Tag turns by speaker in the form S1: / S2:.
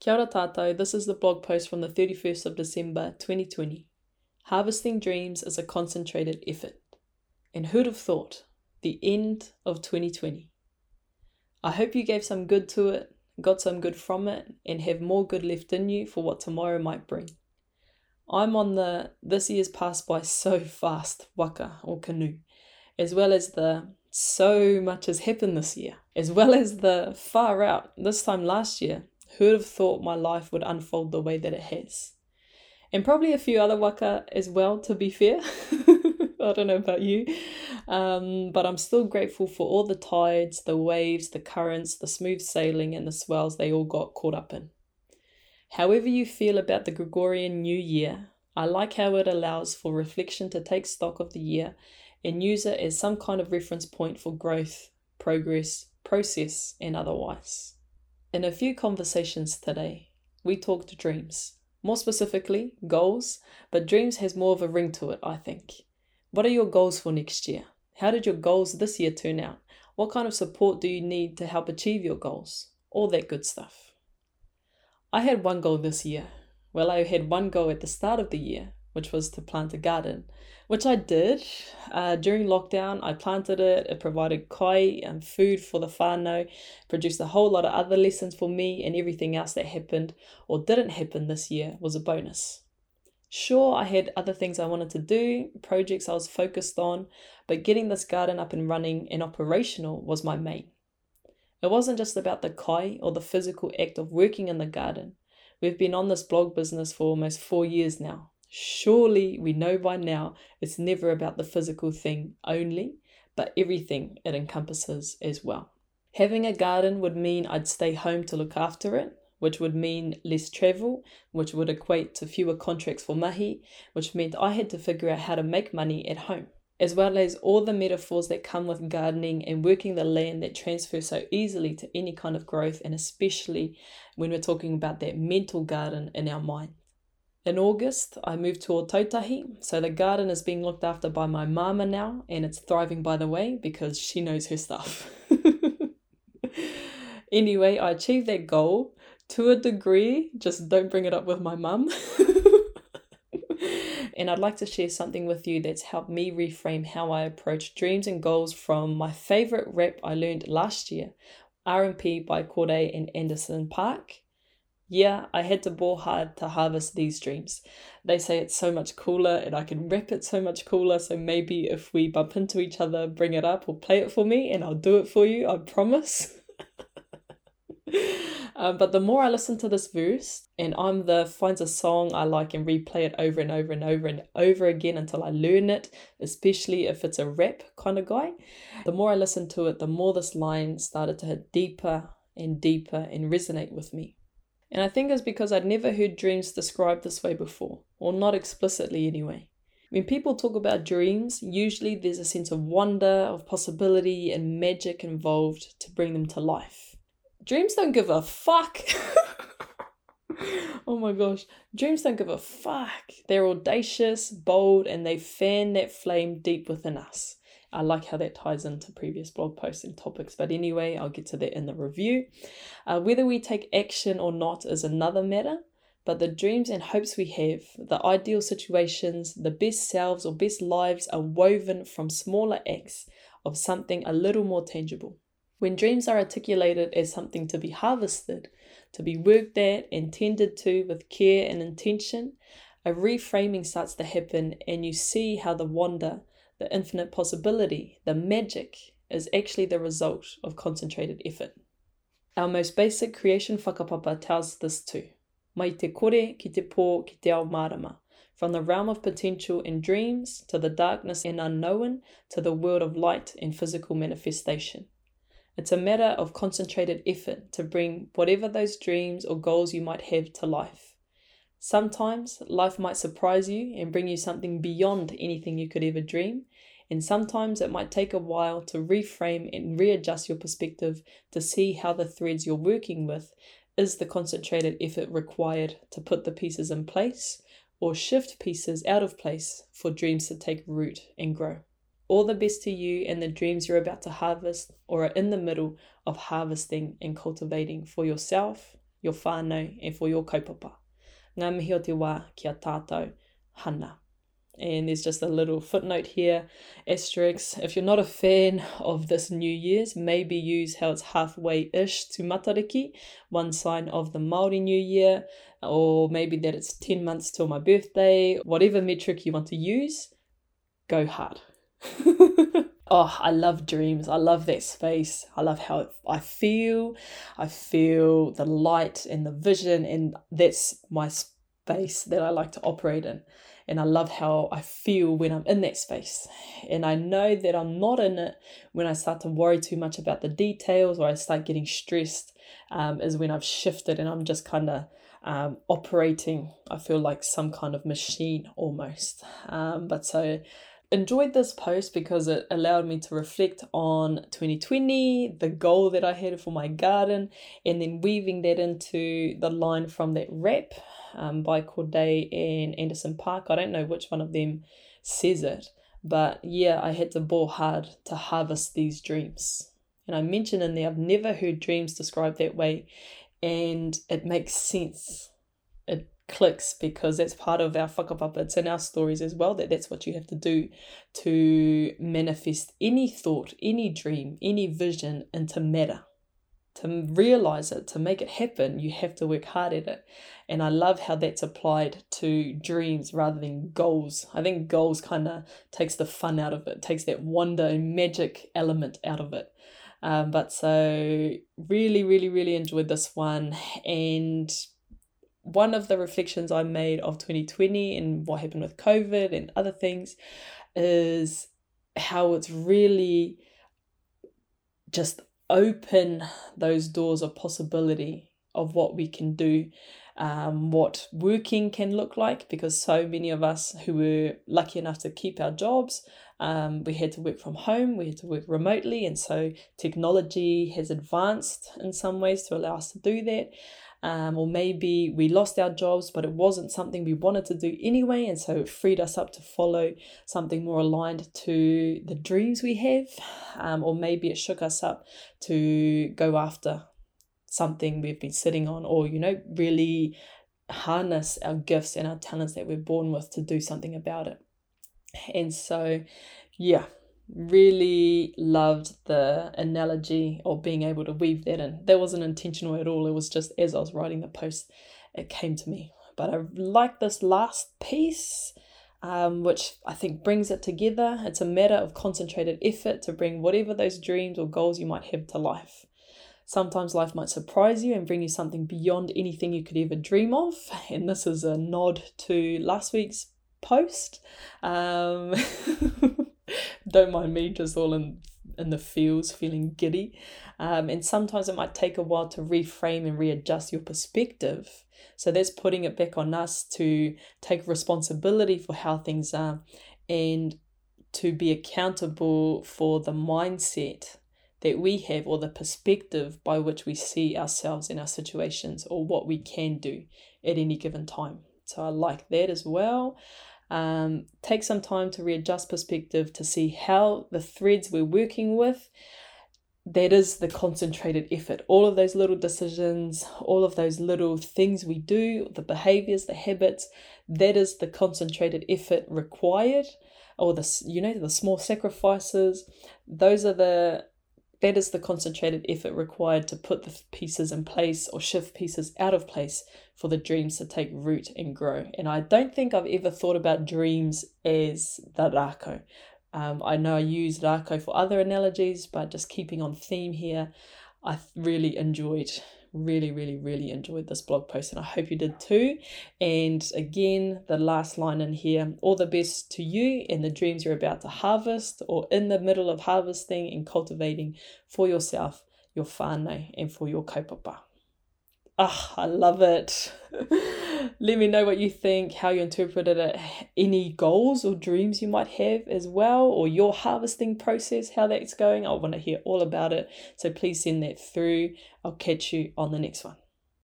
S1: Kia ora tātou, this is the blog post from the 31st of December 2020. Harvesting dreams is a concentrated effort. And who'd have thought? The end of 2020. I hope you gave some good to it, got some good from it, and have more good left in you for what tomorrow might bring. I'm on the this year's passed by so fast waka or canoe, as well as the so much has happened this year, as well as the far out this time last year who would have thought my life would unfold the way that it has? And probably a few other waka as well, to be fair. I don't know about you. Um, but I'm still grateful for all the tides, the waves, the currents, the smooth sailing, and the swells they all got caught up in. However, you feel about the Gregorian New Year, I like how it allows for reflection to take stock of the year and use it as some kind of reference point for growth, progress, process, and otherwise. In a few conversations today, we talked dreams, more specifically, goals, but dreams has more of a ring to it, I think. What are your goals for next year? How did your goals this year turn out? What kind of support do you need to help achieve your goals? All that good stuff. I had one goal this year. Well, I had one goal at the start of the year, which was to plant a garden, which I did. Uh, during lockdown, I planted it. It provided kai and food for the whānau, produced a whole lot of other lessons for me, and everything else that happened or didn't happen this year was a bonus. Sure, I had other things I wanted to do, projects I was focused on, but getting this garden up and running and operational was my main. It wasn't just about the kai or the physical act of working in the garden. We've been on this blog business for almost four years now, Surely we know by now it's never about the physical thing only, but everything it encompasses as well. Having a garden would mean I'd stay home to look after it, which would mean less travel, which would equate to fewer contracts for mahi, which meant I had to figure out how to make money at home, as well as all the metaphors that come with gardening and working the land that transfer so easily to any kind of growth, and especially when we're talking about that mental garden in our mind. In August, I moved to Ōtautahi, so the garden is being looked after by my mama now, and it's thriving by the way because she knows her stuff. anyway, I achieved that goal to a degree, just don't bring it up with my mum. and I'd like to share something with you that's helped me reframe how I approach dreams and goals from my favorite rap I learned last year, R&P by Cordae and Anderson .Paak yeah, I had to bore hard to harvest these dreams. They say it's so much cooler and I can rap it so much cooler. So maybe if we bump into each other, bring it up or play it for me and I'll do it for you, I promise. um, but the more I listen to this verse and I'm the finds a song I like and replay it over and over and over and over again until I learn it, especially if it's a rap kind of guy, the more I listen to it, the more this line started to hit deeper and deeper and resonate with me. And I think it's because I'd never heard dreams described this way before, or not explicitly anyway. When people talk about dreams, usually there's a sense of wonder, of possibility, and magic involved to bring them to life. Dreams don't give a fuck. oh my gosh. Dreams don't give a fuck. They're audacious, bold, and they fan that flame deep within us. I like how that ties into previous blog posts and topics, but anyway, I'll get to that in the review. Uh, whether we take action or not is another matter, but the dreams and hopes we have, the ideal situations, the best selves or best lives are woven from smaller acts of something a little more tangible. When dreams are articulated as something to be harvested, to be worked at and tended to with care and intention, a reframing starts to happen, and you see how the wonder the infinite possibility, the magic, is actually the result of concentrated effort. Our most basic creation whakapapa tells this too. Mai te kore ki te pō ki te ao marama. From the realm of potential and dreams to the darkness and unknown to the world of light and physical manifestation. It's a matter of concentrated effort to bring whatever those dreams or goals you might have to life. Sometimes life might surprise you and bring you something beyond anything you could ever dream, and sometimes it might take a while to reframe and readjust your perspective to see how the threads you're working with is the concentrated effort required to put the pieces in place or shift pieces out of place for dreams to take root and grow. All the best to you and the dreams you're about to harvest or are in the middle of harvesting and cultivating for yourself, your whānau, and for your kaupapa. Ngā mihi o te wā kia tātou hana. And there's just a little footnote here, asterisk. If you're not a fan of this New Year's, maybe use how it's halfway-ish to Matariki, one sign of the Māori New Year, or maybe that it's 10 months till my birthday, whatever metric you want to use, go hard. oh, I love dreams. I love that space. I love how I feel. I feel the light and the vision, and that's my space that I like to operate in and I love how I feel when I'm in that space. And I know that I'm not in it when I start to worry too much about the details or I start getting stressed, um, is when I've shifted and I'm just kind of um, operating, I feel like some kind of machine almost. Um, but so enjoyed this post because it allowed me to reflect on 2020, the goal that I had for my garden, and then weaving that into the line from that rap um, by Cordae and Anderson .Paak. I don't know which one of them says it, but yeah, I had to ball hard to harvest these dreams. And I mentioned in there, I've never heard dreams described that way, and it makes sense. It clicks because that's part of our whakapapa. It's in our stories as well that that's what you have to do to manifest any thought, any dream, any vision into matter to realize it, to make it happen, you have to work hard at it. And I love how that's applied to dreams rather than goals. I think goals kind of takes the fun out of it, takes that wonder and magic element out of it. Um, but so, really, really, really enjoyed this one. And one of the reflections I made of 2020 and what happened with COVID and other things is how it's really just open those doors of possibility of what we can do, um, what working can look like, because so many of us who were lucky enough to keep our jobs, um, we had to work from home, we had to work remotely, and so technology has advanced in some ways to allow us to do that um, or maybe we lost our jobs, but it wasn't something we wanted to do anyway, and so it freed us up to follow something more aligned to the dreams we have, um, or maybe it shook us up to go after something we've been sitting on, or you know, really harness our gifts and our talents that we're born with to do something about it. And so, yeah, really loved the analogy or being able to weave that in. That wasn't intentional at all. It was just as I was writing the post, it came to me. But I like this last piece, um, which I think brings it together. It's a matter of concentrated effort to bring whatever those dreams or goals you might have to life. Sometimes life might surprise you and bring you something beyond anything you could ever dream of. And this is a nod to last week's post. Um, don't mind me just all in in the feels feeling giddy. Um, and sometimes it might take a while to reframe and readjust your perspective. So that's putting it back on us to take responsibility for how things are and to be accountable for the mindset that we have or the perspective by which we see ourselves in our situations or what we can do at any given time. So i like that as well um, take some time to readjust perspective to see how the threads we're working with that is the concentrated effort. All of those little decisions, all of those little things we do, the behaviors, the habits, that is the concentrated effort required, or the you know the small sacrifices. Those are the that is the concentrated effort required to put the pieces in place or shift pieces out of place for the dreams to take root and grow. And I don't think I've ever thought about dreams as the rako. Um, I know I use rako for other analogies, but just keeping on theme here, I really enjoyed really, really, really enjoyed this blog post, and I hope you did too. And again, the last line in here all the best to you and the dreams you're about to harvest, or in the middle of harvesting and cultivating for yourself, your whānau, and for your kaupapa. Ah, oh, I love it. Let me know what you think, how you interpreted it, any goals or dreams you might have as well, or your harvesting process, how that's going. I want to hear all about it. So please send that through. I'll catch you on the next one.